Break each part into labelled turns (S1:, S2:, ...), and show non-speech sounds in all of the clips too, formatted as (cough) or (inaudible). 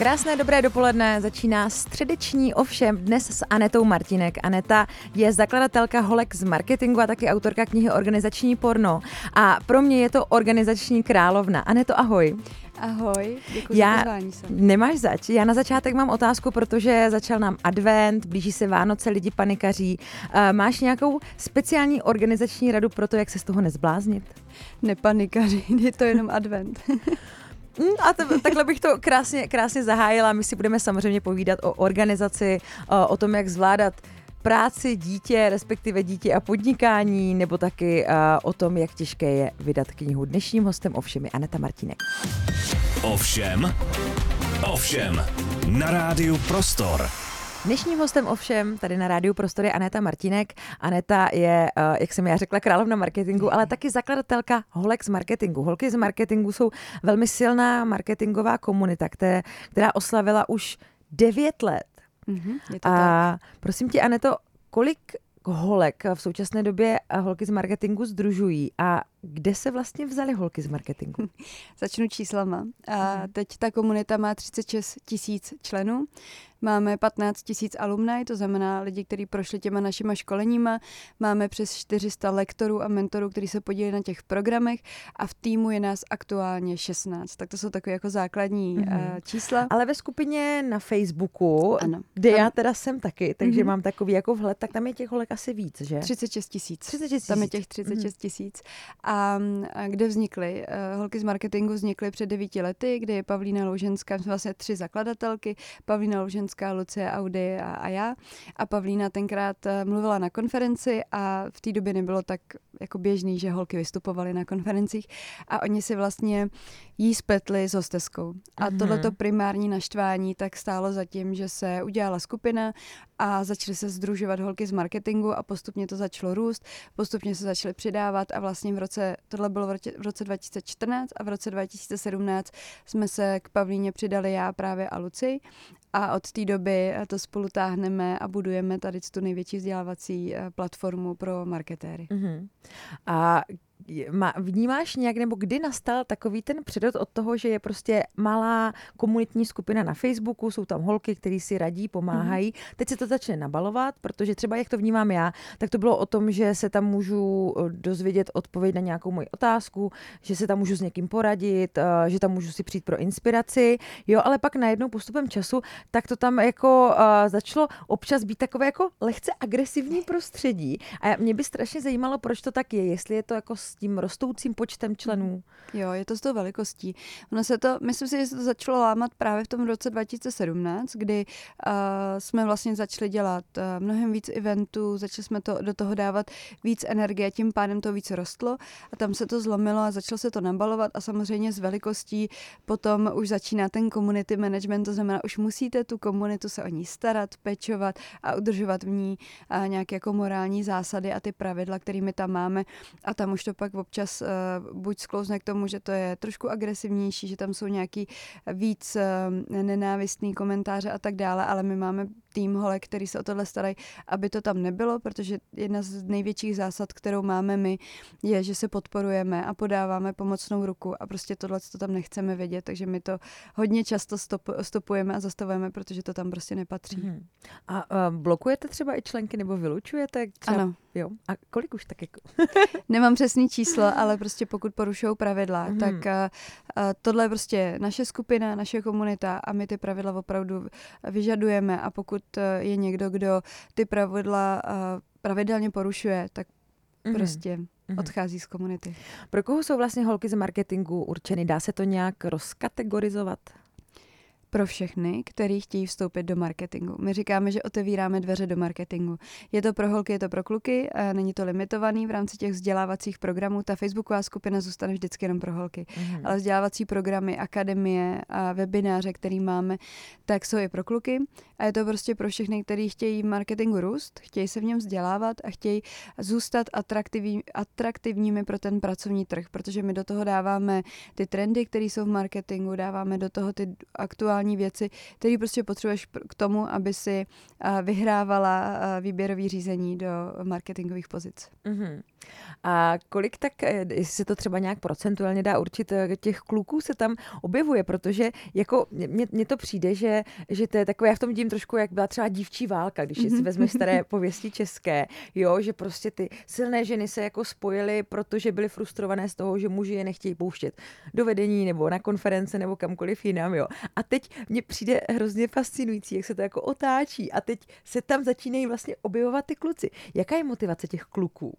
S1: Krásné dobré dopoledne, začíná středeční ovšem dnes s Anetou Martinek. Aneta je zakladatelka Holek z marketingu a taky autorka knihy Organizační porno. A pro mě je to organizační královna. Aneto, ahoj.
S2: Ahoj, děkuji
S1: Já,
S2: za pozvání sem.
S1: Nemáš zač. Já na začátek mám otázku, protože začal nám advent, blíží se Vánoce, lidi panikaří. Uh, máš nějakou speciální organizační radu pro to, jak se z toho nezbláznit?
S2: Nepanikaři, (laughs) je to jenom advent. (laughs)
S1: Mm, a to, takhle bych to krásně, krásně zahájila. My si budeme samozřejmě povídat o organizaci, o, o tom, jak zvládat práci, dítě, respektive dítě a podnikání, nebo taky uh, o tom, jak těžké je vydat knihu. Dnešním hostem ovšem je Aneta Martinek.
S3: Ovšem, ovšem, na rádiu Prostor.
S1: Dnešním hostem ovšem tady na rádiu Prostor je Aneta Martinek. Aneta je, uh, jak jsem já řekla, královna marketingu, ale taky zakladatelka Holek z marketingu. Holky z marketingu jsou velmi silná marketingová komunita, které, která oslavila už devět let.
S2: Mhm, je to
S1: A prosím tě, Aneto, kolik holek v současné době holky z marketingu združují a kde se vlastně vzaly holky z marketingu? (laughs)
S2: Začnu číslama. A teď ta komunita má 36 tisíc členů. Máme 15 tisíc alumni, to znamená lidi, kteří prošli těma našima školeníma. Máme přes 400 lektorů a mentorů, kteří se podílí na těch programech a v týmu je nás aktuálně 16. Tak to jsou takové jako základní mm-hmm. uh, čísla.
S1: Ale ve skupině na Facebooku,
S2: Ano.
S1: kde
S2: Tam-
S1: já teda jsem taky, takže
S2: Mhm.
S1: mám takový jako vhled, tak tam je těch holek asi víc, že?
S2: 36 tisíc.
S1: 36
S2: Tam je
S1: tisíc.
S2: těch 36 tisíc. A, a kde vznikly? Eh, Holky z marketingu vznikly před devíti lety, kdy je Pavlína Louženská, jsme vlastně tři zakladatelky, Pavlína Louženská, Lucie Audy a, a já. A Pavlína tenkrát eh, mluvila na konferenci a v té době nebylo tak jako běžný, že holky vystupovaly na konferencích a oni si vlastně jí spletli s hosteskou. A
S1: Mhm.
S2: tohleto primární naštvání tak stálo za tím, že se udělala skupina a začaly se združovat holky z marketingu a postupně to začalo růst, postupně se začaly přidávat a vlastně v roce, tohle bylo v roce, v roce 2014 a v roce 2017 jsme se k Pavlíně přidali já právě a Luci a od té doby to spolu táhneme a budujeme tady tu největší vzdělávací eh, platformu pro marketéry.
S1: Mhm. A má, vnímáš nějak, nebo kdy nastal takový ten předot od toho, že je prostě malá komunitní skupina na Facebooku, jsou tam holky, které si radí, pomáhají. Teď se to začne nabalovat, protože třeba jak to vnímám já, tak to bylo o tom, že se tam můžu eh, dozvědět odpověď na nějakou moji otázku, že se tam můžu s někým poradit, eh, že tam můžu si přijít pro inspiraci. Jo, ale pak najednou postupem času, tak to tam jako uh, začalo občas být takové jako lehce agresivní prostředí. A mě by strašně zajímalo, proč to tak je, jestli je to jako s tím rostoucím počtem členů.
S2: Jo, je to s tou velikostí. Ono se to, myslím si, že se to začalo lámat právě v tom roce 2017, kdy uh, jsme vlastně začali dělat uh, mnohem víc eventů, začali jsme to, do toho dávat víc energie, tím pádem to víc rostlo a tam se to zlomilo a začalo se to nabalovat a samozřejmě s velikostí potom už začíná ten community management, to znamená, už musíte tu komunitu se o ní starat, pečovat a udržovat v ní uh, nějaké jako morální zásady a ty pravidla, kterými tam máme a tam už to pak občas uh, buď sklouzne k tomu, že to je trošku agresivnější, že tam jsou nějaký víc uh, nenávistný komentáře a tak dále, ale my máme tým holek, který se o tohle starají, aby to tam nebylo, protože jedna z největších zásad, kterou máme my, je, že se podporujeme a podáváme pomocnou ruku a prostě tohle to tam nechceme vědět, takže my to hodně často stop, stopujeme a zastavujeme, protože to tam prostě nepatří.
S1: Mhm. A uh, blokujete třeba i členky nebo vylučujete? Třeba,
S2: Ano.
S1: Jo. A kolik už tak jako? (laughs)
S2: Nemám přesný číslo, ale prostě pokud porušují pravidla,
S1: Mhm.
S2: mm. tak uh, uh, tohle je prostě naše skupina, naše komunita a my ty pravidla opravdu vyžadujeme a pokud uh, je někdo, kdo ty pravidla uh, pravidelně porušuje, tak
S1: Mhm.
S2: prostě
S1: Mhm.
S2: odchází z komunity.
S1: Pro koho jsou vlastně holky z marketingu určeny? Dá se to nějak rozkategorizovat?
S2: Pro všechny, kteří chtějí vstoupit do marketingu. My říkáme, že otevíráme dveře do marketingu. Je to pro holky, je to pro kluky, a není to limitovaný v rámci těch vzdělávacích programů. Ta facebooková skupina zůstane vždycky jenom pro holky.
S1: Mhm.
S2: Ale vzdělávací programy, akademie a webináře, který máme, tak jsou i pro kluky. A je to prostě pro všechny, kteří chtějí v marketingu růst, chtějí se v něm vzdělávat a chtějí zůstat atraktivní, atraktivními pro ten pracovní trh, protože my do toho dáváme ty trendy, které jsou v marketingu, dáváme do toho ty aktuální věci, které prostě potřebuješ k tomu, aby si a, vyhrávala a, výběrový řízení do marketingových pozic.
S1: Mhm. A kolik tak, eh, jestli se to třeba nějak procentuálně dá určit, eh, těch kluků se tam objevuje, protože jako mně, mně to přijde, že, že to je takové, já v tom vidím trošku, jak byla třeba dívčí válka, když si vezmeš staré (laughs) pověsti české, jo, že prostě ty silné ženy se jako spojily, protože byly frustrované z toho, že muži je nechtějí pouštět do vedení nebo na konference nebo kamkoliv jinam, jo. A teď mně přijde hrozně fascinující, jak se to jako otáčí a teď se tam začínají vlastně objevovat ty kluci. Jaká je motivace těch kluků?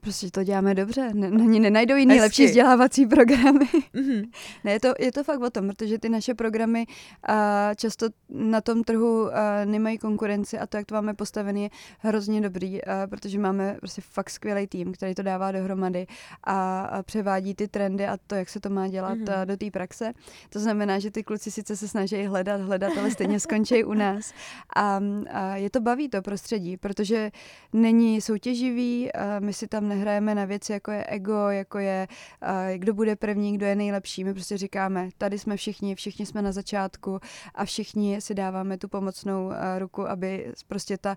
S2: Prostě to děláme dobře, ne, oni nenajdou jiný Hezky. lepší vzdělávací programy. Mm-hmm. (laughs) ne, je to, je to fakt o tom, protože ty naše programy uh, často na tom trhu uh, nemají konkurenci a to, jak to máme postavený, je hrozně dobrý, uh, protože máme prostě fakt skvělý tým, který to dává dohromady a, a převádí ty trendy a to, jak se to má dělat mm-hmm. do té praxe. To znamená, že ty kluci sice se snaží hledat, hledat, ale stejně skončí u nás. A, a je to baví to prostředí, protože není soutěživý, uh, my si tam nehrajeme na věci, jako je ego, jako je, kdo bude první, kdo je nejlepší. My prostě říkáme, tady jsme všichni, všichni jsme na začátku a všichni si dáváme tu pomocnou ruku, aby prostě ta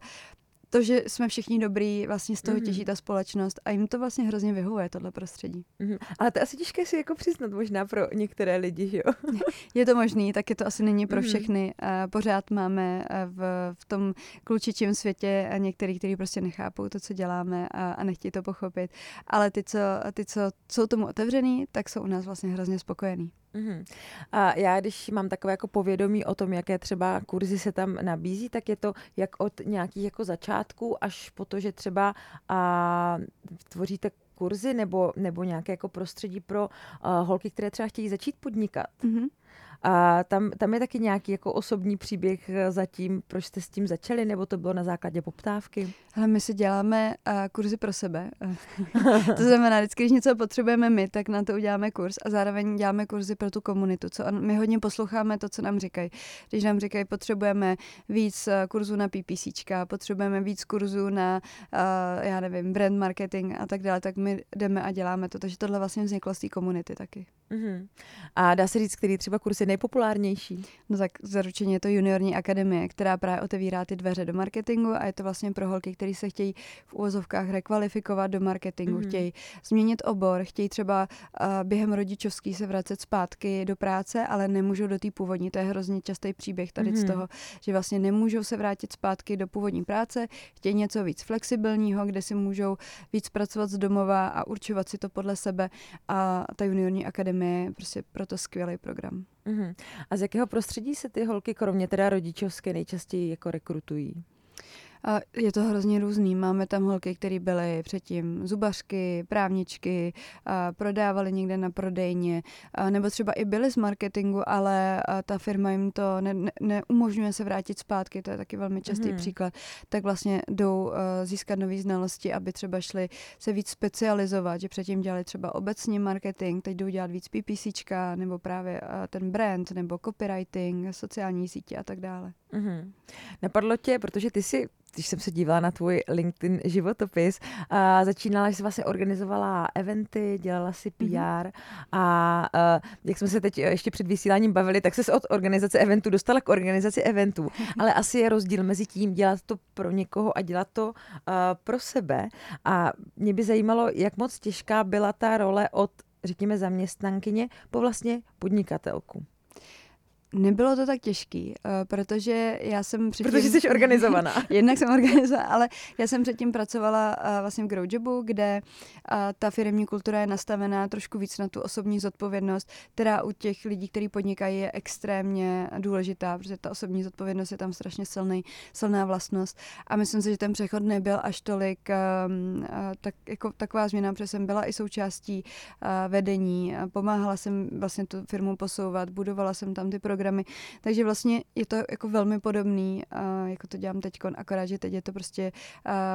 S2: to, že jsme všichni dobrý, vlastně z toho mm-hmm. těží ta společnost a jim to vlastně hrozně vyhovuje, tohle prostředí.
S1: Mm-hmm. Ale to je asi těžké si jako přiznat možná pro některé lidi, že jo? (laughs)
S2: je to možný, tak je to asi není pro mm-hmm. všechny. Pořád máme v, v tom klučičím světě některý, kteří prostě nechápou to, co děláme a, a nechtějí to pochopit. Ale ty co, ty, co jsou tomu otevřený, tak jsou u nás vlastně hrozně spokojení.
S1: Mm-hmm. A já, když mám takové jako povědomí o tom, jaké třeba kurzy se tam nabízí, tak je to jak od nějakých jako začátků až po to, že třeba a, tvoříte kurzy nebo, nebo nějaké jako prostředí pro uh, holky, které třeba chtějí začít podnikat. Mm-hmm. A tam, tam je taky nějaký jako osobní příběh eh, za tím, proč jste s tím začali, nebo to bylo na základě poptávky?
S2: Ale my si děláme uh, kurzy pro sebe. (laughs) to znamená, vždycky, když něco potřebujeme my, tak na to uděláme kurz a zároveň děláme kurzy pro tu komunitu. Co my hodně posloucháme to, co nám říkají. Když nám říkají, potřebujeme víc kurzů na PPC, potřebujeme víc kurzů na, uh, já nevím, brand marketing a tak dále, tak my jdeme a děláme to. Takže tohle vlastně vzniklo z té komunity taky.
S1: Mm-hmm. A dá se říct, který třeba kurz je nejpopulárnější?
S2: No tak zaručeně je to juniorní akademie, která právě otevírá ty dveře do marketingu a je to vlastně pro holky, které se chtějí v úvozovkách rekvalifikovat do marketingu, mm-hmm. chtějí změnit obor, chtějí třeba uh, během rodičovský se vracet zpátky do práce, ale nemůžou do té původní. To je hrozně častý příběh tady mm-hmm. z toho, že vlastně nemůžou se vrátit zpátky do původní práce, chtějí něco víc flexibilního, kde si můžou víc pracovat z domova a určovat si to podle sebe a ta juniorní akademie je prostě proto skvělý program.
S1: Mm-hmm. A z jakého prostředí se ty holky, kromě teda rodičovské, nejčastěji jako rekrutují?
S2: A je to hrozně různý. Máme tam holky, které byly předtím zubařky, právničky, a prodávali někde na prodejně, a nebo třeba i byly z marketingu, ale ta firma jim to ne, ne, neumožňuje se vrátit zpátky, to je taky velmi častý hmm. příklad, tak vlastně jdou uh, získat nové znalosti, aby třeba šli se víc specializovat, že předtím dělali třeba obecně marketing, teď jdou dělat víc PPCčka, nebo právě uh, ten brand, nebo copywriting, sociální sítě a tak dále.
S1: Mm-hmm. Napadlo tě, protože ty si když jsem se dívala na tvůj LinkedIn životopis, a začínala, že jsi vlastně organizovala eventy, dělala si PR mm-hmm. a uh, jak jsme se teď ještě před vysíláním bavili, tak se od organizace eventů dostala k organizaci eventů. (laughs) Ale asi je rozdíl mezi tím dělat to pro někoho a dělat to uh, pro sebe. A mě by zajímalo, jak moc těžká byla ta role od, řekněme, zaměstnankyně po vlastně podnikatelku.
S2: Nebylo to tak těžký, uh, protože já jsem
S1: předtím... Protože jsi organizovaná. (laughs)
S2: jednak jsem organizovaná, ale já jsem předtím pracovala uh, vlastně v Growjobu, kde uh, ta firmní kultura je nastavená trošku víc na tu osobní zodpovědnost, která u těch lidí, kteří podnikají, je extrémně důležitá, protože ta osobní zodpovědnost je tam strašně silný, silná vlastnost. A myslím si, že ten přechod nebyl až tolik uh, tak, jako taková změna, protože jsem byla i součástí vedení, pomáhala jsem vlastně tu firmu posouvat, budovala jsem tam ty programy, programy. Takže vlastně je to jako velmi podobný, jako to dělám teď, akorát, že teď je to prostě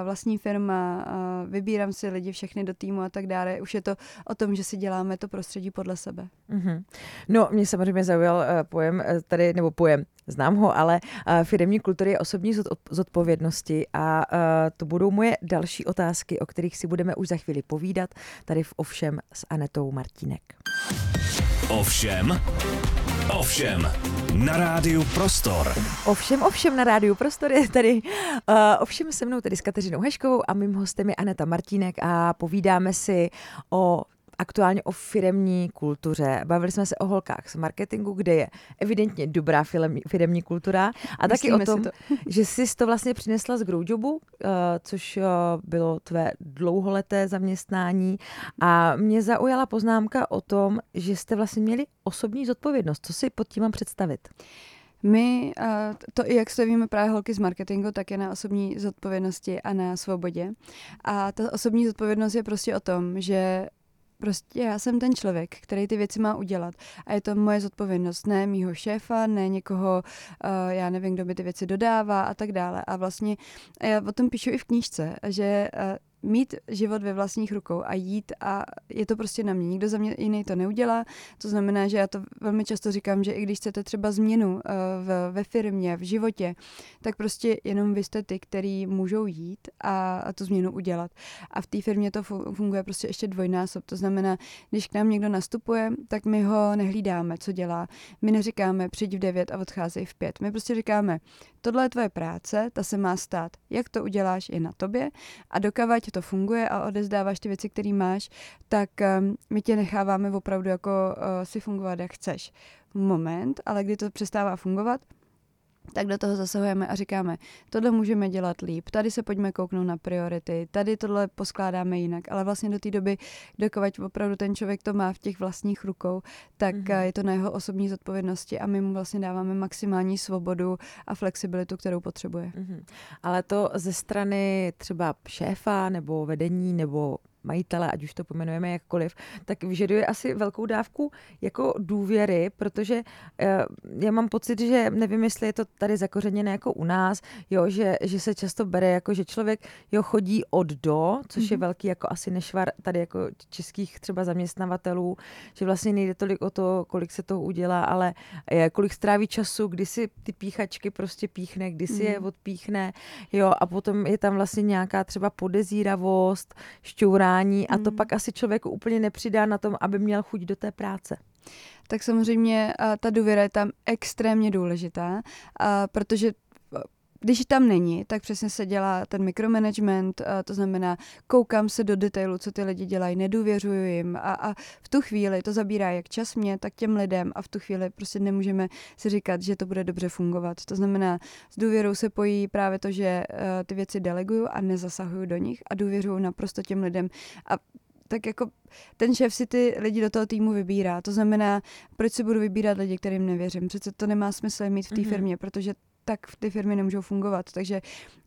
S2: vlastní firma, vybírám si lidi všechny do týmu a tak dále. Už je to o tom, že si děláme to prostředí podle sebe.
S1: Mm-hmm. No, mě samozřejmě zaujal uh, pojem tady, nebo pojem, znám ho, ale uh, firmní kultury je osobní zodpovědnosti a uh, to budou moje další otázky, o kterých si budeme už za chvíli povídat, tady v Ovšem s Anetou Martínek.
S3: Ovšem, Ovšem, na rádiu Prostor.
S1: Ovšem, ovšem na rádiu Prostor je tady. Uh, ovšem se mnou tady s Kateřinou Heškovou a mým hostem je Aneta Martínek a povídáme si o aktuálně o firemní kultuře. Bavili jsme se o holkách z marketingu, kde je evidentně dobrá firemní kultura a Myslíme taky o tom, to. (laughs) že jsi to vlastně přinesla z Growjobu, uh, což uh, bylo tvé dlouholeté zaměstnání a mě zaujala poznámka o tom, že jste vlastně měli osobní zodpovědnost. Co si pod tím mám představit?
S2: My, to i jak víme právě holky z marketingu, tak je na osobní zodpovědnosti a na svobodě. A ta osobní zodpovědnost je prostě o tom, že Prostě já jsem ten člověk, který ty věci má udělat. A je to moje zodpovědnost, ne mýho šéfa, ne někoho, uh, já nevím, kdo by ty věci dodává a tak dále. A vlastně já o tom píšu i v knížce, že uh, mít život ve vlastních rukou a jít a je to prostě na mě. Nikdo za mě jiný to neudělá. To znamená, že já to velmi často říkám, že i když chcete třeba změnu uh, v, ve firmě, v životě, tak prostě jenom vy jste ty, který můžou jít a, a tu změnu udělat. A v té firmě to funguje prostě ještě dvojnásob. To znamená, když k nám někdo nastupuje, tak my ho nehlídáme, co dělá. My neříkáme přijď v 9 a odcházej v 5. My prostě říkáme, tohle je tvoje práce, ta se má stát. Jak to uděláš, je na tobě a dokavať to funguje a odezdáváš ty věci, které máš, tak um, my tě necháváme opravdu jako uh, si fungovat, jak chceš. Moment, ale kdy to přestává fungovat, tak do toho zasahujeme a říkáme, tohle můžeme dělat líp, tady se pojďme kouknout na priority, tady tohle poskládáme jinak, ale vlastně do té doby, dokovat opravdu ten člověk to má v těch vlastních rukou, tak mm-hmm. je to na jeho osobní zodpovědnosti a my mu vlastně dáváme maximální svobodu a flexibilitu, kterou potřebuje. Mm-hmm.
S1: Ale to ze strany třeba šéfa nebo vedení nebo majitele, ať už to pomenujeme jakkoliv, tak vyžaduje asi velkou dávku jako důvěry, protože uh, já mám pocit, že nevím, jestli je to tady zakořeněné jako u nás, jo, že, že se často bere jako, že člověk jo, chodí od do, což mm-hmm. je mhm. velký jako asi nešvar tady jako českých třeba zaměstnavatelů, že vlastně nejde tolik o to, kolik se toho udělá, ale je, kolik stráví času, kdy si ty píchačky prostě píchne, kdy si mm-hmm. je mhm. odpíchne, jo, a potom je tam vlastně nějaká třeba podezíravost, šťourání jednání a to hmm. pak asi člověku úplně nepřidá na tom, aby měl chuť do té práce.
S2: Tak samozřejmě ta důvěra je tam extrémně důležitá, protože když tam není, tak přesně se dělá ten mikromanagement, to znamená, koukám se do detailu, co ty lidi dělají, nedůvěřuju jim a, a v tu chvíli to zabírá jak čas mě, tak těm lidem a v tu chvíli prostě nemůžeme si říkat, že to bude dobře fungovat. To znamená, s důvěrou se pojí právě to, že uh, ty věci deleguju a nezasahuju do nich a důvěřuju naprosto těm lidem a tak jako ten šéf si ty lidi do toho týmu vybírá. To znamená, proč si budu vybírat lidi, kterým nevěřím? Přece to nemá smysl mít v té mm-hmm. firmě, protože tak ty firmy nemůžou fungovat. Takže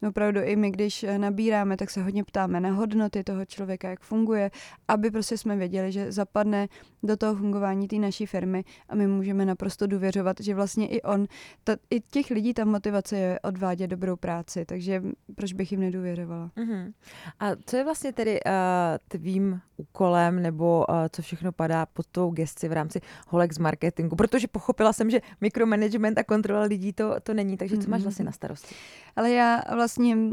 S2: opravdu i my, když nabíráme, tak se hodně ptáme na hodnoty toho člověka, jak funguje, aby prostě jsme věděli, že zapadne do toho fungování té naší firmy a my můžeme naprosto důvěřovat, že vlastně i on, ta, i těch lidí ta motivace je odvádět dobrou práci, takže proč bych jim nedůvěřovala. Uh-huh.
S1: A co je vlastně tedy uh, tvým úkolem, nebo uh, co všechno padá pod tou gesci v rámci Holex marketingu? Protože pochopila jsem, že mikromanagement a kontrola lidí to, to není, takže co máš vlastně na starosti?
S2: Ale já vlastně uh,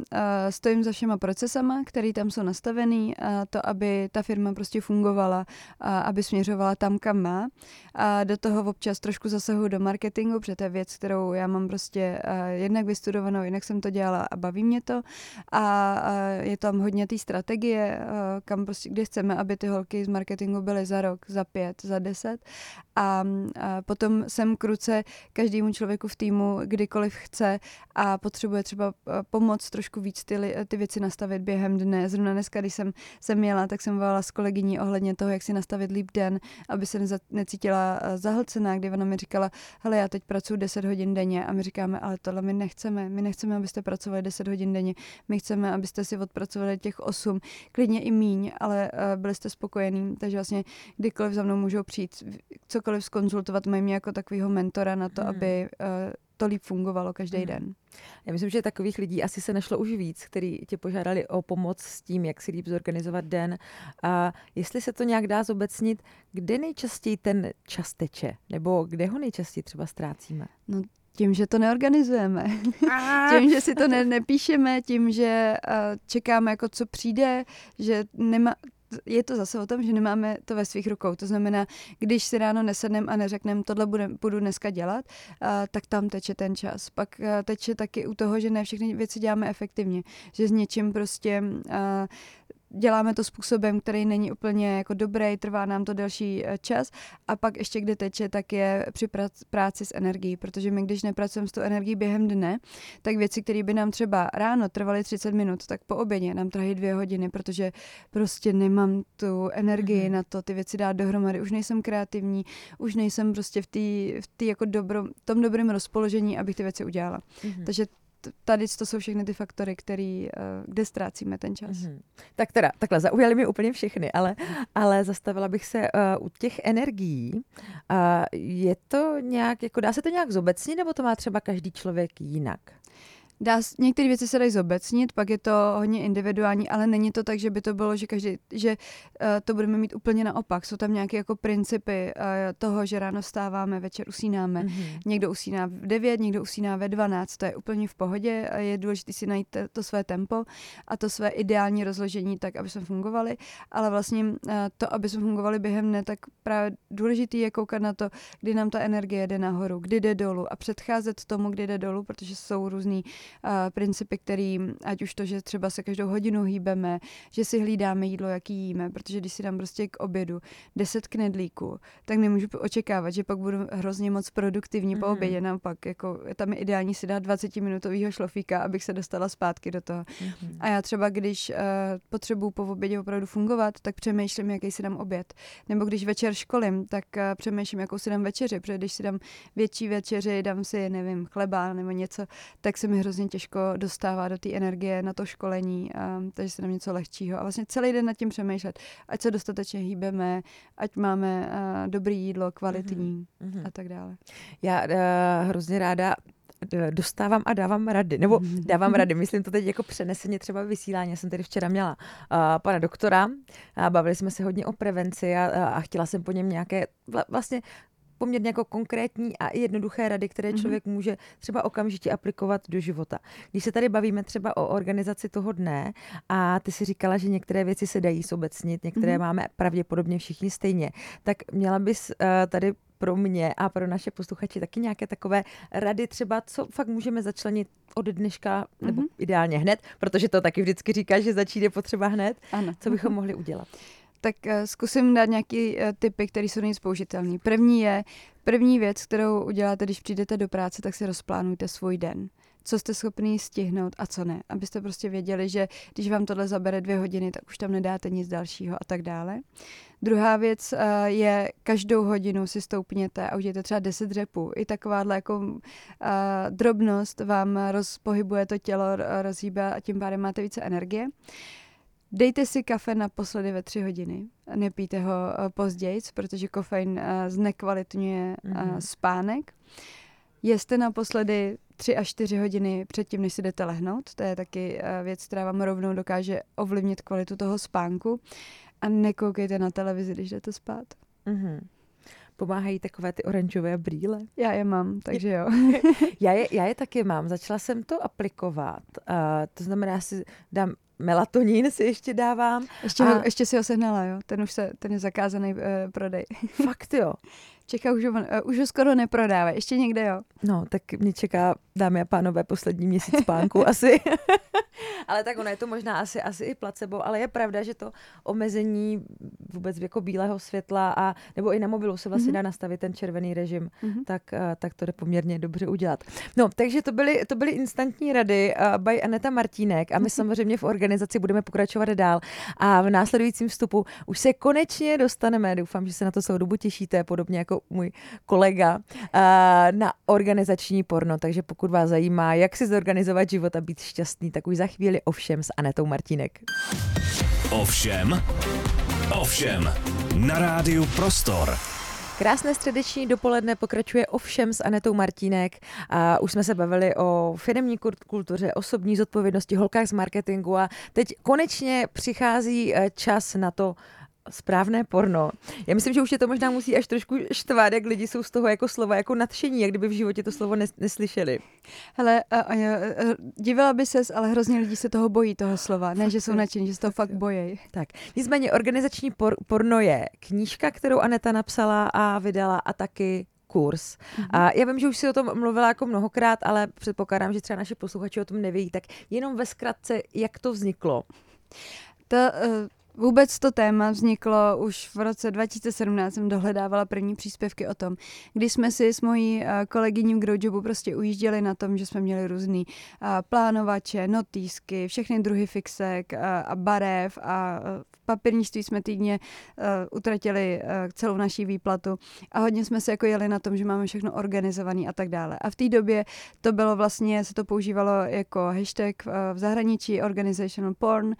S2: stojím za všema procesama, které tam jsou nastavený, uh, to, aby ta firma prostě fungovala, uh, aby směřovala tam, kam má. A do toho občas trošku zasahuji do marketingu, protože to je věc, kterou já mám prostě uh, jednak vystudovanou, jinak jsem to dělala a baví mě to. A uh, je tam hodně té strategie, uh, kam prostě, kde chceme, aby ty holky z marketingu byly za rok, za pět, za deset. A, a potom jsem kruce každému člověku v týmu, kdykoliv chce a potřebuje třeba eh, pomoc trošku víc ty, ty věci nastavit během dne. Zrovna dneska, když jsem, jsem měla, tak jsem volala s kolegyní ohledně toho, jak si nastavit líp den, aby se neza, necítila eh, zahlcená, kdy ona mi říkala, hele, já teď pracuji 10 hodin denně a my říkáme, ale tohle my nechceme. My nechceme, abyste pracovali 10 hodin denně. My chceme, abyste si odpracovali těch 8, klidně i míň, ale uh, byli jste spokojení. Takže vlastně kdykoliv za mnou můžou přijít, cokoliv skonzultovat, mají mě jako takového mentora na to, hmm. aby to líp fungovalo každý hmm. den.
S1: Já myslím, že takových lidí asi se našlo už víc, kteří tě požádali o pomoc s tím, jak si líp zorganizovat den. A jestli se to nějak dá zobecnit, kde nejčastěji ten čas teče? Nebo kde ho nejčastěji třeba ztrácíme?
S2: No, tím, že to neorganizujeme, (laughs) (laughs) tím, že si to ne, nepíšeme, tím, že uh, čekáme, jako co přijde, že nemá, je to zase o tom, že nemáme to ve svých rukou. To znamená, když si ráno nesedneme a neřekneme, tohle bude, budu dneska dělat, uh, tak tam teče ten čas. Pak uh, teče taky u toho, že ne všechny věci děláme efektivně. Že s něčím prostě uh, děláme to způsobem, který není úplně jako dobrý, trvá nám to delší eh, čas a pak ještě kde teče, tak je při práci s energií, protože my když nepracujeme s tou energií během dne, tak věci, které by nám třeba ráno trvaly 30 minut, tak po obědě nám trhají dvě hodiny, protože prostě nemám tu energii mm-hmm. na to ty věci dát dohromady, už nejsem kreativní, už nejsem prostě v, tý, v tý jako dobro, tom dobrém rozpoložení, abych ty věci udělala. Mm-hmm. Takže tady to jsou všechny ty faktory, který, eh, kde ztrácíme ten čas. Mm-hmm.
S1: Tak teda, takhle, zaujaly mi úplně všechny, ale, ale zastavila bych se uh, u těch energií. Uh, je to nějak, jako dá se to nějak zobecnit, nebo to má třeba každý člověk jinak?
S2: Dá, některé věci se dají zobecnit, pak je to hodně individuální, ale není to tak, že by to bylo, že každý, že uh, to budeme mít úplně naopak. Jsou tam nějaké jako principy uh, toho, že ráno vstáváme, večer usínáme. Mm-hmm. Někdo usíná v 9, někdo usíná ve 12, to je úplně v pohodě. A je důležité si najít to své tempo a to své ideální rozložení tak, aby jsme fungovali. Ale vlastně uh, to, aby jsme fungovali během dne, tak právě důležité je koukat na to, kdy nám ta energie jde nahoru, kdy jde dolů a předcházet tomu, kdy jde dolů, protože jsou různý uh, principy, který, ať už to, že třeba se každou hodinu hýbeme, že si hlídáme jídlo, jaký jíme, protože když si dám prostě k obědu 10 knedlíků, tak nemůžu očekávat, že pak budu hrozně moc produktivní mm-hmm. po mhm. obědě, naopak, jako tam je ideální si dát 20 minutového šlofíka, abych se dostala zpátky do toho. Mm-hmm. A já třeba, když uh, potřebuju po obědě opravdu fungovat, tak přemýšlím, jaký si dám oběd. Nebo když večer školím, tak uh, přemýšlím, jakou si dám večeři, protože když si dám větší večeři, dám si, nevím, chleba nebo něco, tak se mi hrozně hrozně těžko dostává do té energie na to školení, a, takže se nám něco lehčího. A vlastně celý den nad tím přemýšlet, ať se dostatečně hýbeme, ať máme uh, dobrý jídlo, kvalitní mm-hmm. a tak dále.
S1: Já uh, hrozně ráda dostávám a dávám rady, nebo (laughs) dávám rady, myslím to teď jako přeneseně třeba vysílání. Já jsem tady včera měla uh, pana doktora a bavili jsme se hodně o prevenci a, a chtěla jsem po něm nějaké vlastně poměrně jako konkrétní a jednoduché rady, které mhm. člověk mm-hmm. může třeba okamžitě aplikovat do života. Když se tady bavíme třeba o organizaci toho dne a ty si říkala, že některé věci se dají sobecnit, některé mm-hmm. máme pravděpodobně všichni stejně, tak měla bys uh, tady pro mě a pro naše posluchači taky nějaké takové rady třeba, co fakt můžeme začlenit od dneška, nebo mm-hmm. ideálně hned, protože to taky vždycky říká, že začít je potřeba hned. Ano. Co bychom (laughs) mohli udělat?
S2: Tak uh, zkusím dát nějaký uh, typy, které jsou nejvíc použitelné. První je, první věc, kterou uděláte, když přijdete do práce, tak si rozplánujte svůj den co jste schopný stihnout a co ne. Abyste prostě věděli, že když vám tohle zabere dvě hodiny, tak už tam nedáte nic dalšího a tak dále. Druhá věc uh, je, každou hodinu si stoupněte a udějte třeba 10 dřepů. I takováhle jako drobnost vám rozpohybuje to tělo, rozhýbe a tím pádem máte více energie. Dejte si kafe naposledy ve tři hodiny. Nepijte ho eh, později, protože kofein eh, znekvalitňuje mm-hmm. spánek. Jeste naposledy tři až čtyři hodiny předtím, než si jdete lehnout. To je taky věc, která vám rovnou dokáže ovlivnit kvalitu toho spánku. A nekoukejte na televizi, když jdete spát. Mm-hmm
S1: pomáhají takové ty oranžové brýle.
S2: Já je mám, takže jo. (laughs)
S1: já, je, já je taky mám. Začala jsem to aplikovat. Uh, to znamená, já si dám melatonin si ještě dávám.
S2: Ještě, a... ho, ještě si ho sehnala, jo? Ten už se, ten je zakázaný uh, prodej.
S1: Fakt jo. (laughs)
S2: Čeká už ho, uh, už ho skoro neprodává, ještě někde jo.
S1: No, tak mě čeká, dámy a pánové, poslední měsíc spánku (laughs) asi. (laughs) ale tak ono je to možná asi, asi i placebo, ale je pravda, že to omezení vůbec jako bílého světla a nebo i na mobilu se vlastně mm-hmm. dá nastavit ten červený režim, mm-hmm. tak, uh, tak to jde poměrně dobře udělat. No, takže to byly, to byly instantní rady uh, by Aneta Martínek a my mm-hmm. samozřejmě v organizaci budeme pokračovat dál a v následujícím vstupu už se konečně dostaneme, doufám, že se na to celou dobu těšíte, podobně jako můj kolega, uh, na organizační porno, takže pokud vás zajímá, jak si zorganizovat život a být šťastný, tak už za chvíli ovšem s Anetou Martínek.
S3: Ovšem, ovšem, na rádiu Prostor.
S1: Krásné středeční dopoledne pokračuje ovšem s Anetou Martínek. A už jsme se bavili o firmní kultuře, osobní zodpovědnosti, holkách z marketingu a teď konečně přichází eh, čas na to, správné porno. Já myslím, že už je to možná musí až trošku štvát, jak lidi jsou z toho jako slova jako nadšení, jak kdyby v životě to slovo nes- neslyšeli.
S2: Hele, a, a, a, divila by ses, ale hrozně lidí se toho bojí, toho slova. Ne, že jsou nadšení, že se toho fakt bojí.
S1: Tak, nicméně organizační por- porno je knížka, kterou Aneta napsala a vydala a taky kurz. Mm-hmm. A já vím, že už si o tom mluvila jako mnohokrát, ale předpokládám, že třeba naši posluchači o tom neví, tak jenom ve zkratce, jak to vzniklo.
S2: To, uh, Vůbec to téma vzniklo už v roce 2017, jsem dohledávala první příspěvky o tom, kdy jsme si s mojí eh, kolegyní v Growjobu prostě ujížděli na tom, že jsme měli různý eh, plánovače, notýsky, všechny druhy fixek eh, a barev a v papírnictví jsme týdně utratili celou naší výplatu a hodně jsme se jako jeli na tom, že máme všechno organizované a tak dále. A v té době to bylo vlastně, se to používalo jako hashtag v zahraničí organizational porn,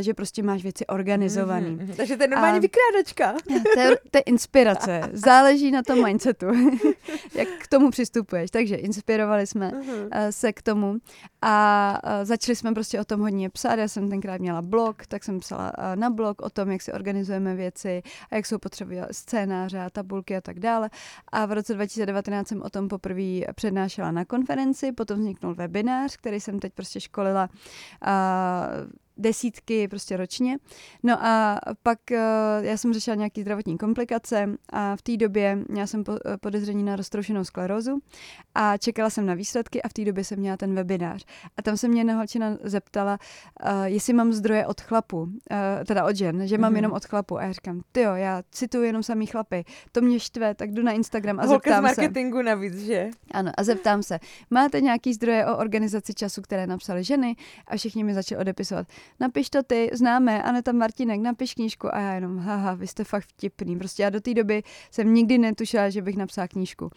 S2: že prostě máš věci organizovaný.
S1: Mm-hmm. Takže to je normální a vykrádačka. (laughs)
S2: To je, to je inspirace. (laughs) Záleží na tom mindsetu, (laughs) jak k tomu přistupuješ. Takže inspirovali jsme mm-hmm. se k tomu a začali jsme prostě o tom hodně psát. Já jsem tenkrát měla blog, tak jsem psala eh, na blog o tom, jak si organizujeme věci a jak jsou potřeby scénáře a tabulky a tak dále. A v roce 2019 jsem o tom poprvé přednášela na konferenci, potom vzniknul webinář, který jsem teď prostě školila desítky prostě ročně. No a pak uh, já jsem řešila nějaké zdravotní komplikace a v té době měla jsem eh, podezření na roztroušenou sklerózu a čekala jsem na výsledky a v té době jsem měla ten webinář. A tam se mě jedna holčina zeptala, uh, jestli mám zdroje od chlapu, teda od žen, že mám mm-hmm. jenom od chlapu. A já říkám, ty jo, já cituju jenom samý chlapy, to mě štve, tak jdu na Instagram a Holka zeptám
S1: z marketingu se. navíc, že?
S2: Ano, a zeptám se, máte nějaký zdroje o organizaci času, které napsaly ženy? A všichni mi začali odepisovat napiš to ty, známe, Aneta Martinek, napiš knížku a já jenom, haha, vy jste fakt vtipný. Prostě já do té doby jsem nikdy netušila, že bych napsala knížku.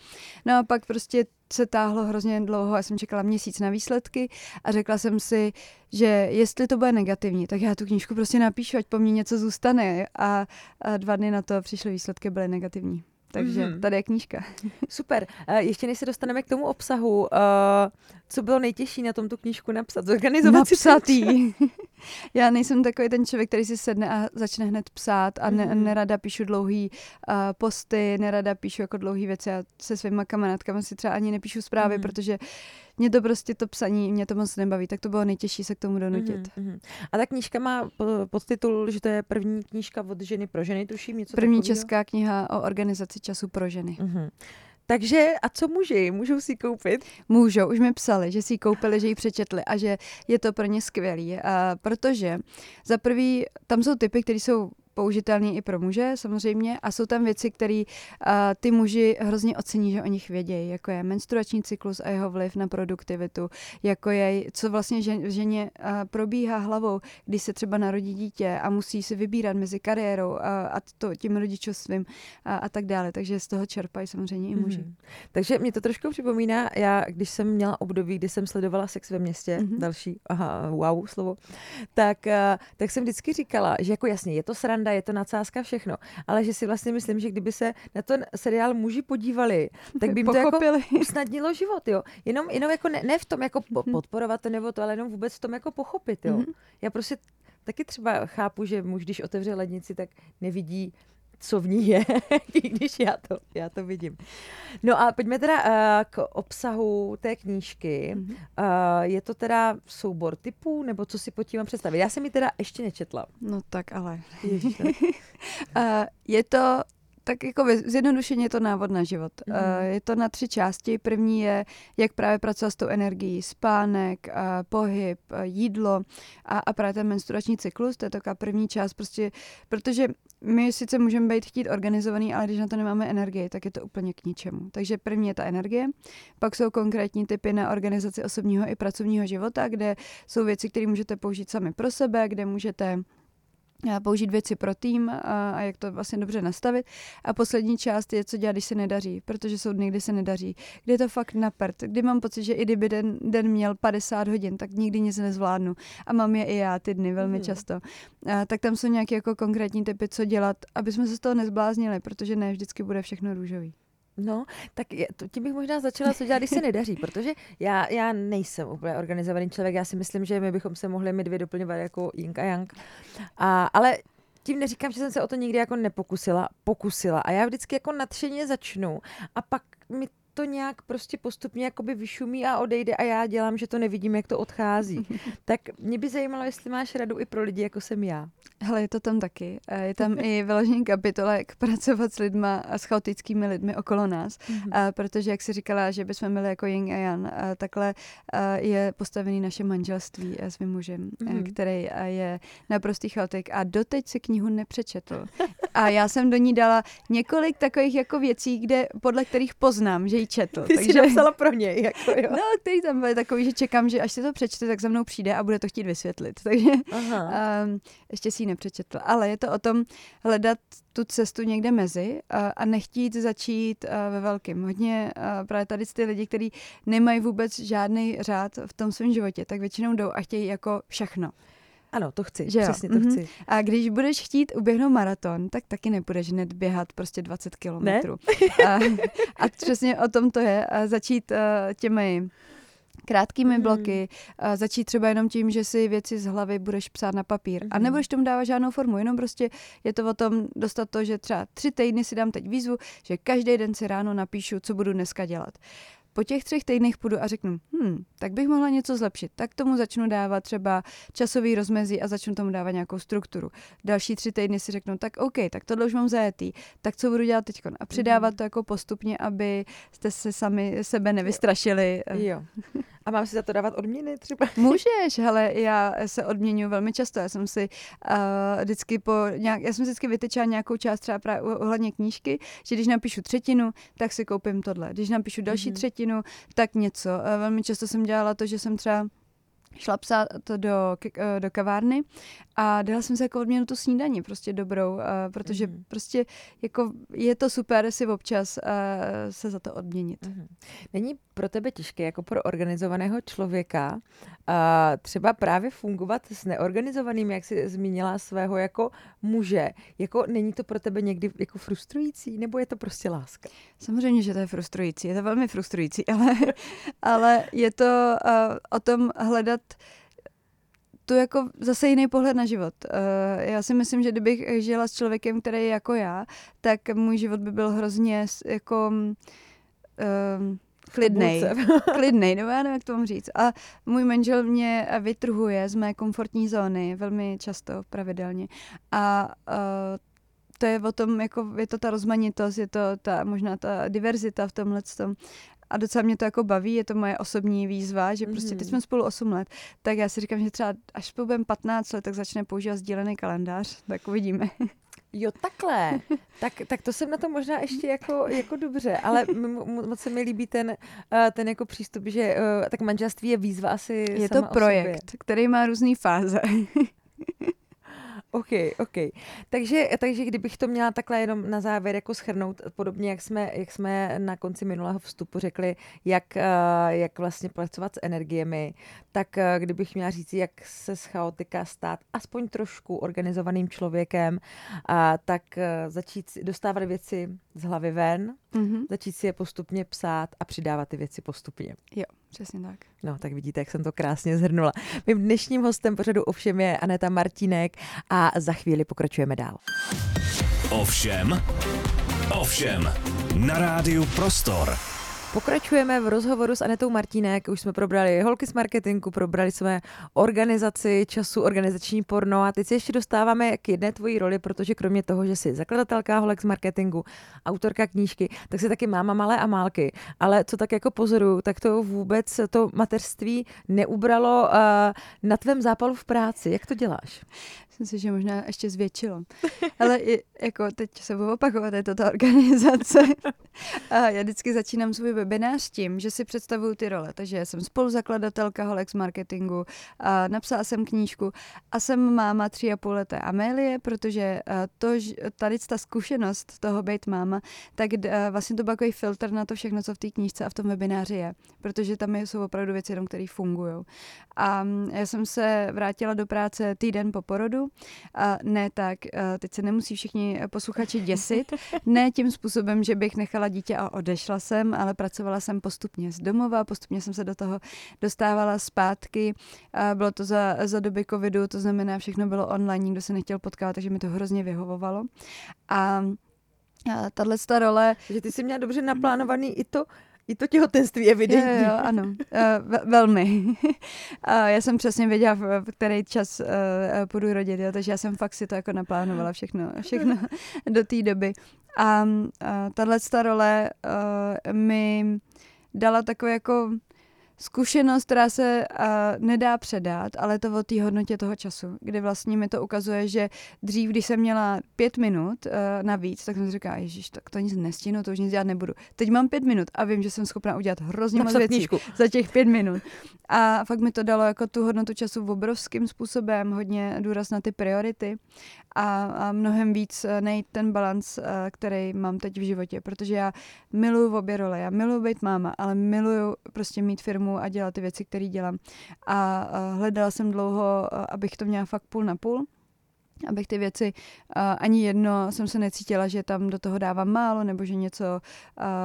S2: No a pak prostě se táhlo hrozně dlouho, já jsem čekala měsíc na výsledky a řekla jsem si, že jestli to bude negativní, tak já tu knížku prostě napíšu, ať po mně něco zůstane. A, a dva dny na to přišly výsledky, byly negativní. Takže mm-hmm. tady je knížka.
S1: Super. Ještě než se dostaneme k tomu obsahu, uh, co bylo nejtěžší na tom tu knížku napsat? Zorganizovat
S2: Napsat si (laughs) Já nejsem takový ten člověk, který si sedne a začne hned psát a ne, mm-hmm. nerada píšu dlouhý uh, posty, nerada píšu jako dlouhý věci. Já se svýma kamarádkama si třeba ani nepíšu zprávy, mm-hmm. protože mě to prostě to psaní, mě to moc nebaví, tak to bylo nejtěžší se k tomu donutit. Mm-hmm.
S1: A ta knížka má podtitul, že to je první knížka od ženy pro ženy, tuším něco
S2: První
S1: takového?
S2: česká kniha o organizaci času pro ženy. Mm-hmm.
S1: Takže a co muži? Můžou si koupit?
S2: Můžou, už mi psali, že si ji koupili, že ji přečetli a že je to pro ně skvělý, a protože za prvý tam jsou typy, které jsou použitelný i pro muže samozřejmě a jsou tam věci, které uh, ty muži hrozně ocení, že o nich vědějí, jako je menstruační cyklus a jeho vliv na produktivitu, jako je, co vlastně žen, ženě uh, probíhá hlavou, když se třeba narodí dítě a musí si vybírat mezi kariérou a, a to, tím rodičovstvím a, a tak dále, takže z toho čerpají samozřejmě i muži. Mm-hmm.
S1: Takže mě to trošku připomíná, já když jsem měla období, kdy jsem sledovala sex ve městě, mm-hmm. další, aha, wow, slovo, tak, uh, tak jsem vždycky říkala, že jako jasně, je to sranda, sranda, je to nadsázka, všechno. Ale že si vlastně myslím, že kdyby se na ten seriál muži podívali, tak by jim to jako usnadnilo život, jo. Jenom, jenom jako ne, ne v tom jako mhm. podporovat to nebo to, ale jenom vůbec v tom jako pochopit, jo. Mm-hmm. Já prostě taky třeba chápu, že muž, když otevře lednici, tak nevidí co v ní je, (laughs) i když já to, já to vidím. No a pojďme teda uh, k obsahu té knížky. Mm-hmm. Uh, je to teda soubor typů, nebo co si pod tím mám představit? Já jsem ji teda ještě nečetla.
S2: No tak ale. uh, (laughs) je to tak jako zjednodušeně je to návod na život. Mm. Je to na tři části. První je, jak právě pracovat s tou energií, spánek, uh, pohyb, uh, jídlo a, a právě ten menstruační cyklus, to je taková první část, prostě, protože my sice můžeme být chtít organizovaný, ale když na to nemáme energii, tak je to úplně k ničemu. Takže první je ta energie, pak jsou konkrétní typy na organizaci osobního i pracovního života, kde jsou věci, které můžete použít sami pro sebe, kde můžete použít věci pro tým a, a jak to vlastně dobře nastavit. A poslední část je, co dělat, když se nedaří, protože jsou dny, kdy se nedaří, kdy je to fakt naprt, kdy mám pocit, že i kdyby den, den měl 50 hodin, tak nikdy nic nezvládnu. A mám je i já ty dny velmi mm. často. A, tak tam jsou nějaké jako konkrétní typy, co dělat, aby jsme se z toho nezbláznili, protože ne vždycky bude všechno růžový.
S1: No, tak je, to, tím bych možná začala, co dělat, když se nedaří, protože já, já nejsem úplně organizovaný člověk, já si myslím, že my bychom se mohli my dvě doplňovat jako Ying a Yang. A, ale tím neříkám, že jsem se o to nikdy jako nepokusila, pokusila. A já vždycky jako nadšeně začnu a pak mi to nějak prostě postupně jakoby vyšumí a odejde a já dělám, že to nevidím, jak to odchází. (laughs) tak mě by zajímalo, jestli máš radu i pro lidi, jako jsem já.
S2: Hele, je to tam taky. Je tam i vyložený kapitola, jak pracovat s lidma a s chaotickými lidmi okolo nás. Mm-hmm. A protože, jak jsi říkala, že bychom byli jako Ying a Jan, a takhle a je postavený naše manželství s mým mužem, mm-hmm. který je naprostý chaotik a doteď si knihu nepřečetl. A já jsem do ní dala několik takových jako věcí, kde podle kterých poznám, že ji četl.
S1: Ty takže... jsi napsala pro něj. Jako jo.
S2: No, který tam byl takový, že čekám, že až si to přečte, tak za mnou přijde a bude to chtít vysvětlit. (laughs) Takže Aha. Um, ještě si ji nepřečetl. Ale je to o tom hledat tu cestu někde mezi a, a nechtít začít a, ve velkém. Hodně a, právě tady ty lidi, kteří nemají vůbec žádný řád v tom svém životě, tak většinou jdou a chtějí jako všechno.
S1: Ano, to chci, že přesně to mm-hmm. chci.
S2: A když budeš chtít uběhnout maraton, tak taky nebudeš hned běhat prostě 20 kilometrů. (laughs) a, a přesně o tom to je. A začít uh, těmi krátkými mm. bloky, a začít třeba jenom tím, že si věci z hlavy budeš psát na papír. Mm. A mhm. nebudeš tomu dávat žádnou formu, jenom prostě je to o tom dostat to, že třeba tři týdny si dám teď výzvu, že každý den si ráno napíšu, co budu dneska dělat po těch třech týdnech půjdu a řeknu, hm, tak bych mohla něco zlepšit. Tak tomu začnu dávat třeba časový rozmezí a začnu tomu dávat nějakou strukturu. Další tři týdny si řeknu, tak OK, tak tohle už mám zajetý, tak co budu dělat teď? A přidávat to jako postupně, aby jste se sami sebe nevystrašili.
S1: Jo. A mám si za to dávat odměny třeba? (laughs)
S2: Můžeš, ale já se odměňuji velmi často. Já jsem si uh, vždycky po nějak, já jsem vždycky vytečala nějakou část třeba právě ohledně knížky, že když napíšu třetinu, tak si koupím tohle. Když napíšu další mm-hmm. třetinu, tak něco. Uh, velmi často jsem dělala to, že jsem třeba šla psát to do, eh, do kavárny a dala jsem si jako odměnu tu snídaní, prostě dobrou, uh, protože mm. prostě jako je to super si občas uh, se za to odměnit. Mm.
S1: Není pro tebe těžké jako pro organizovaného člověka třeba právě fungovat s neorganizovaným, jak jsi zmínila svého jako muže. Jako není to pro tebe někdy jako frustrující, nebo je to prostě láska?
S2: Samozřejmě, že to je frustrující, je to velmi frustrující, (laughs) ale, ale je to uh, o tom hledat to jako zase jiný pohled na život. Uh, já si myslím, že kdybych žila s člověkem, který je jako já, tak můj život by byl hrozně jako uh, klidnej. (laughs) klidnej, nebo já nevím, jak to mám říct. A můj manžel mě vytrhuje z mé komfortní zóny velmi často, pravidelně. A uh, to je o tom, jako je to ta rozmanitost, je to ta možná ta diverzita v tomhle tom a docela mě to jako baví, je to moje osobní výzva, že prostě teď mhm. jsme spolu 8 let, tak já si říkám, že třeba až budeme 15 let, tak začne používat sdílený kalendář, tak uvidíme.
S1: Jo, takhle. tak, tak to jsem na to možná ještě jako, jako dobře, ale moc se mi líbí ten, eh, ten jako přístup, že eh, tak manželství je výzva asi
S2: Je to projekt, který má různé fáze. (laughs)
S1: OK, OK. Takže, takže kdybych to měla takhle jenom na závěr jako schrnout, podobně jak jsme, jak jsme na konci minulého vstupu řekli, jak, eh, jak vlastně pracovat s energiemi, tak eh, kdybych měla říct, jak se z chaotika stát aspoň trošku organizovaným člověkem, tak eh, začít dostávat věci z hlavy ven, mm-hmm. začít si je postupně psát a přidávat ty věci postupně.
S2: Jo, přesně tak.
S1: No, tak vidíte, jak jsem to krásně zhrnula. Mým dnešním hostem pořadu ovšem je Aneta Martínek a za chvíli pokračujeme dál.
S3: Ovšem, ovšem, na rádiu Prostor.
S1: Pokračujeme v rozhovoru s Anetou Martínek, už jsme probrali holky z marketingu, probrali jsme organizaci času, organizační porno a teď se ještě dostáváme k jedné tvojí roli, protože kromě toho, že jsi zakladatelka holek z marketingu, autorka knížky, tak jsi taky máma malé a málky. Ale co tak jako pozoruju, tak to vůbec to mateřství neubralo uh, na tvém zápalu v práci. Jak to děláš?
S2: Myslím si, že možná ještě zvětšilo. Ale i, jako teď se budu opakovat, je to ta organizace. A já vždycky začínám svůj webinář tím, že si představuju ty role. Takže jsem spoluzakladatelka Holex Marketingu, a napsala jsem knížku a jsem máma tři a půl leté Amélie, protože to, tady ta zkušenost toho být máma, tak vlastně to byl takový filtr na to všechno, co v té knížce a v tom webináři je. Protože tam jsou opravdu věci, které fungují. A já jsem se vrátila do práce týden po porodu A ne tak, a teď se nemusí všichni posluchači děsit, (laughs) ne tím způsobem, že bych nechala dítě a odešla jsem, ale pracovala jsem postupně z domova, postupně jsem se do toho dostávala zpátky. A bylo to za, za doby covidu, to znamená, všechno bylo online, nikdo se nechtěl potkávat, takže mi to hrozně vyhovovalo. A tahle role...
S1: Že ty jsi měla dobře naplánovaný i to, i to těhotenství evidentně.
S2: Jo, jo, ano, uh, velmi. uh, (laughs) já jsem přesně věděla, v který čas uh, půjdu rodit, jo, takže já jsem fakt si to jako naplánovala všechno, všechno (laughs) do té doby. A uh, tahle role uh, mi dala takové jako zkušenost, která se uh, nedá předat, ale to o té hodnotě toho času, kdy vlastně mi to ukazuje, že dřív, když jsem měla pět minut uh, navíc, tak jsem si říkala, ježiš, tak to nic nestihnu, to už nic dělat nebudu. Teď mám pět minut a vím, že jsem schopná udělat hrozně moc věcí za těch pět minut. A fakt mi to dalo jako tu hodnotu času v obrovským způsobem, hodně důraz na ty priority a, a mnohem víc eh, nejít ten balans, který mám teď v životě, protože já miluju obě role, já miluju být máma, ale miluju prostě mít firmu a dělat ty věci, které dělám. A hledala jsem dlouho, abych to měla fakt půl na půl abych ty věci, ani jedno jsem se necítila, že tam do toho dávám málo, nebo že něco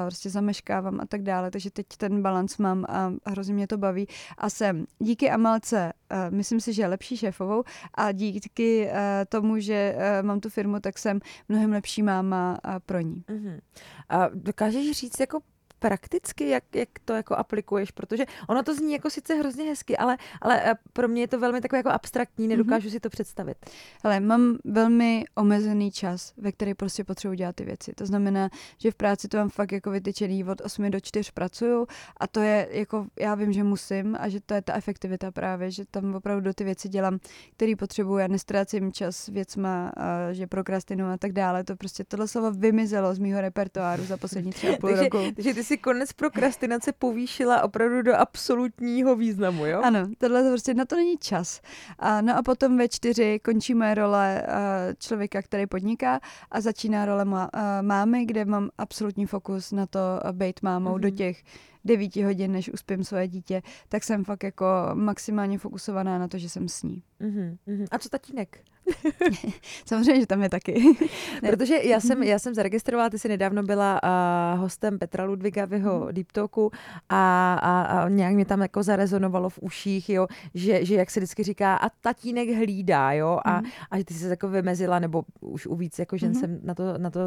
S2: prostě zameškávám a tak dále, takže teď ten balans mám a hrozně mě to baví a jsem díky Amalce, myslím si, že je lepší šéfovou a díky tomu, že mám tu firmu, tak jsem mnohem lepší máma pro ní. Uh-huh.
S1: A dokážeš říct jako prakticky, jak, jak to jako aplikuješ, protože ono to zní jako sice hrozně hezky, ale, ale eh, pro mě je to velmi takové jako abstraktní, mhm. nedokážu mm-hmm. si to představit.
S2: Ale mám velmi omezený čas, ve který prostě potřebuji dělat ty věci. To znamená, že v práci to mám fakt jako vytyčený od 8 do 4 pracuju a to je jako, já vím, že musím a že to je ta efektivita právě, že tam opravdu ty věci dělám, který potřebuji a nestrácím čas věcma, a že prokrastinu a tak dále. To prostě tohle slovo vymizelo z mýho repertoáru za poslední tři a půl roku.
S1: Takže ty si konec prokrastinace povýšila opravdu do absolutního významu, jo?
S2: Ano, tohle to prostě na to není čas. A, no a potom ve čtyři končí moje role uh, člověka, který podniká a začíná role má, uh, mámy, kde mám absolutní fokus na to uh, být mámou mm-hmm. do mhm. těch devíti hodin, než uspím svoje dítě, tak jsem fakt jako maximálně fokusovaná na to, že jsem s ní.
S1: Mm-hmm. A co tatínek? (laughs)
S2: Samozřejmě, že tam je taky. (laughs)
S1: Protože já jsem, já jsem zaregistrovala, ty jsi nedávno byla uh, hostem Petra Ludviga v jeho mm. Deep Talku a, a, a nějak mě tam jako zarezonovalo v uších, jo, že, že jak se vždycky říká, a tatínek hlídá, jo, a, mm. a že ty jsi jako vymezila, nebo už u víc jako žen mm. jsem na to, na to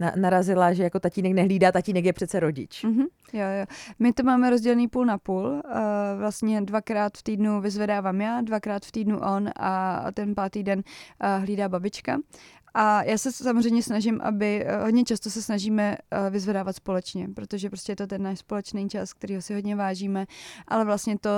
S1: na, narazila, že jako tatínek nehlídá, tatínek je přece rodič.
S2: Mm-hmm. Jo, jo. My to máme rozdělený půl na půl. Uh, vlastně dvakrát v týdnu vyzvedávám já, dvakrát v týdnu on a ten pátý den hlídá babička. A já se samozřejmě snažím, aby uh, hodně často se snažíme uh, vyzvedávat společně, protože prostě je to ten náš společný čas, který si hodně vážíme, ale vlastně to,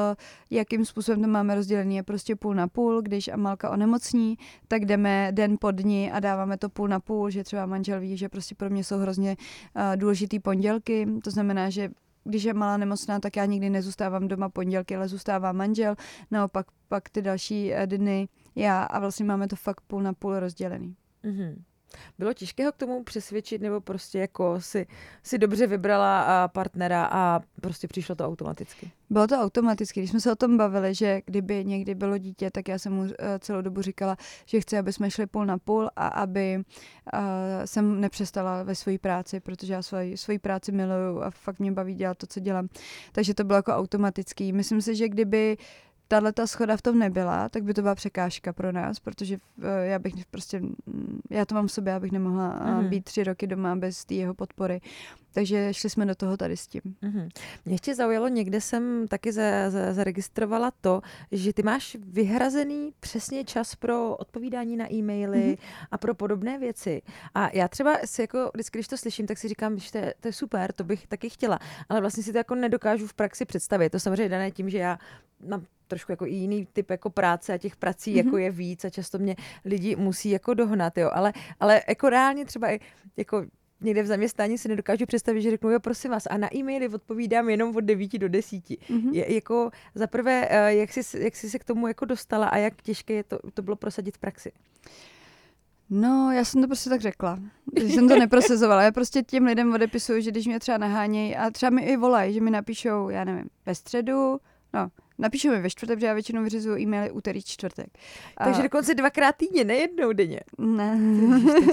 S2: jakým způsobem to máme rozdělený, je prostě půl na půl. Když Amalka onemocní, tak jdeme den po dni a dáváme to půl na půl, že třeba manžel ví, že prostě pro mě jsou hrozně uh, důležitý pondělky, to znamená, že když je malá nemocná, tak já nikdy nezůstávám doma pondělky, ale zůstává manžel, naopak pak ty další eh, dny já a vlastně máme to fakt půl na půl rozdělený. Mm-hmm.
S1: Bylo těžké ho k tomu přesvědčit, nebo prostě jako si, si dobře vybrala partnera a prostě přišlo to automaticky?
S2: Bylo to automaticky. Když jsme se o tom bavili, že kdyby někdy bylo dítě, tak já jsem mu eh, celou dobu říkala, že chci, aby jsme šli půl na půl a aby uh, jsem nepřestala ve své práci, protože já svoji, svoji práci miluju a fakt mě baví dělat to, co dělám. Takže to bylo jako automatický. Myslím si, že kdyby tahle ta schoda v tom nebyla, tak by to byla překážka pro nás, protože eh, já bych prostě, mm, já to mám v sobě, abych nemohla mm. být tři roky doma bez té jeho podpory. Takže šli jsme do toho tady s tím. Mm-hmm.
S1: Mě ještě zaujalo, někde jsem taky za, za, zaregistrovala to, že ty máš vyhrazený přesně čas pro odpovídání na e-maily mm-hmm. a pro podobné věci. A já třeba si jako, vždycky, když to slyším, tak si říkám, že to je, to je super, to bych taky chtěla. Ale vlastně si to jako nedokážu v praxi představit. To samozřejmě dané tím, že já mám trošku jako i jiný typ jako práce a těch prací mm-hmm. jako je víc a často mě lidi musí jako dohnat, jo. Ale, ale jako reálně třeba i jako někde v zaměstnání si nedokážu představit, že řeknu, jo, prosím vás, a na e-maily odpovídám jenom od 9 do 10. Mm-hmm. Je, jako za prvé, eh, jak jsi, jak jsi se k tomu jako dostala a jak těžké je to, to bylo prosadit v praxi?
S2: No, já jsem to prostě tak řekla. Že jsem to neprosazovala. Já prostě těm lidem odepisuju, že když mě třeba nahánějí a třeba mi i volají, že mi napíšou, já nevím, ve středu, no, napíšu mi ve čtvrtek, protože já většinou vyřizuju e-maily úterý, čtvrtek.
S1: Takže dokonce dvakrát týdně, ne jednou denně.
S2: Ne.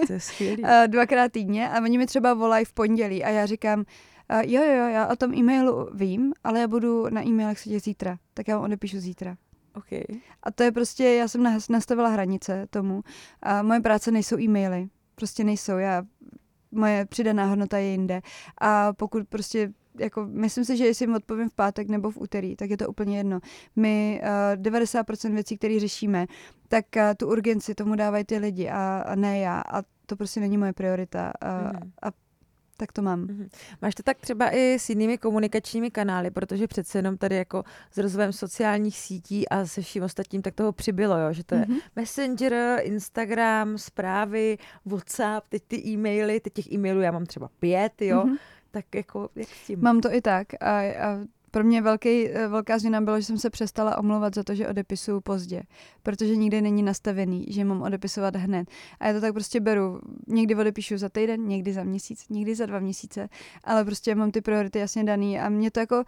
S1: to je skvělý. (laughs)
S2: dvakrát týdně a oni mi třeba volají v pondělí a já říkám, Uh, jo, jo, já o tom e-mailu vím, ale já budu na e-mailech sedět zítra, tak já vám odepíšu zítra.
S1: Okay.
S2: A to je prostě, já jsem nastavila hranice tomu. A moje práce nejsou e-maily. Prostě nejsou. Já, moje přidaná hodnota je jinde. A pokud prostě jako, myslím si, že jestli jim odpovím v pátek nebo v úterý, tak je to úplně jedno. My uh, 90% věcí, které řešíme, tak uh, tu urgenci tomu dávají ty lidi a, a ne já. A to prostě není moje priorita. Uh, mm. A tak to mám. Mm-hmm.
S1: Máš to tak třeba i s jinými komunikačními kanály, protože přece jenom tady jako s rozvojem sociálních sítí a se vším ostatním, tak toho přibylo, jo? že to je mm-hmm. Messenger, Instagram, zprávy, WhatsApp, teď ty e-maily, teď těch e-mailů já mám třeba pět, jo, mm-hmm. Tak jako jak s tím?
S2: Mám to i tak a, a pro mě velký, eh, velká změna bylo, že jsem se přestala omlouvat za to, že odepisuju pozdě, protože nikdy není nastavený, že mám odepisovat hned. A já to tak prostě beru. Někdy odepíšu za týden, někdy za měsíc, někdy za dva měsíce, ale prostě mám ty priority jasně daný a mě to jako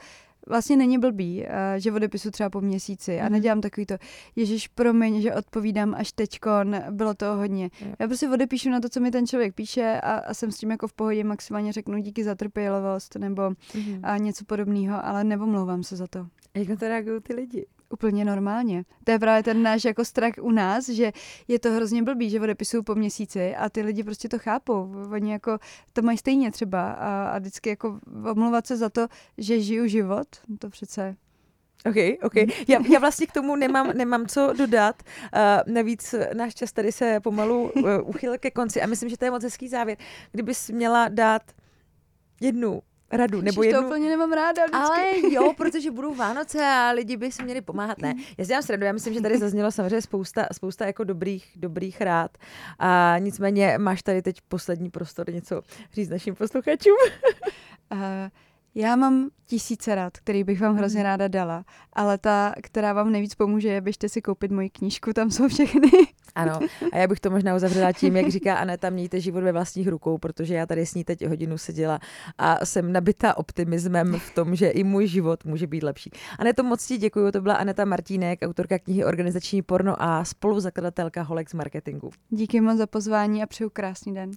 S2: vlastně není blbý, eh, že odepisu třeba po měsíci a mhm. nedělám takový to, ježiš, promiň, že odpovídám až teďkon, bylo to hodně. Já prostě odepíšu na to, co mi ten člověk píše a, a jsem s tím jako v pohodě, maximálně řeknu díky za trpělivost nebo mm-hmm. a něco podobného, ale nevomlouvám se za to.
S1: Jak na to reagují ty lidi?
S2: Úplně normálně. To je právě ten náš jako strach u nás, že je to hrozně blbý, že odepisují po měsíci a ty lidi prostě to chápou. Oni jako to mají stejně třeba a, a vždycky jako omluvat se za to, že žiju život, to přece
S1: OK, OK. Já, já vlastně k tomu nemám, nemám co dodat. Uh, navíc náš čas tady se pomalu uh, uchyl ke konci a myslím, že to je moc hezký závěr. Kdybys měla dát jednu radu. Nebo jednu...
S2: to úplně nemám ráda vždycky.
S1: Ale (laughs) jo, protože budou Vánoce a lidi by si měli pomáhat. Ne, já si dělám sradu, já myslím, že tady (laughs) zaznělo samozřejmě spousta, spousta jako dobrých, dobrých rád. A nicméně máš tady teď poslední prostor něco říct našim posluchačům.
S2: uh, já mám tisíce rád, který bych vám hrozně mhm. ráda dala, ale ta, která vám nejvíc pomůže, je běžte si koupit moji knížku, tam jsou všechny.
S1: Ano, a já bych to možná uzavřela tím, jak říká Aneta, mějte život ve vlastních rukou, protože já tady s ní teď hodinu seděla a jsem nabita optimismem v tom, že i můj život může být lepší. Aneto, moc ti děkuji, to byla Aneta Martínek, autorka knihy Organizační porno a spoluzakladatelka Holex Marketingu.
S2: Díky moc za pozvání a přeju krásný den.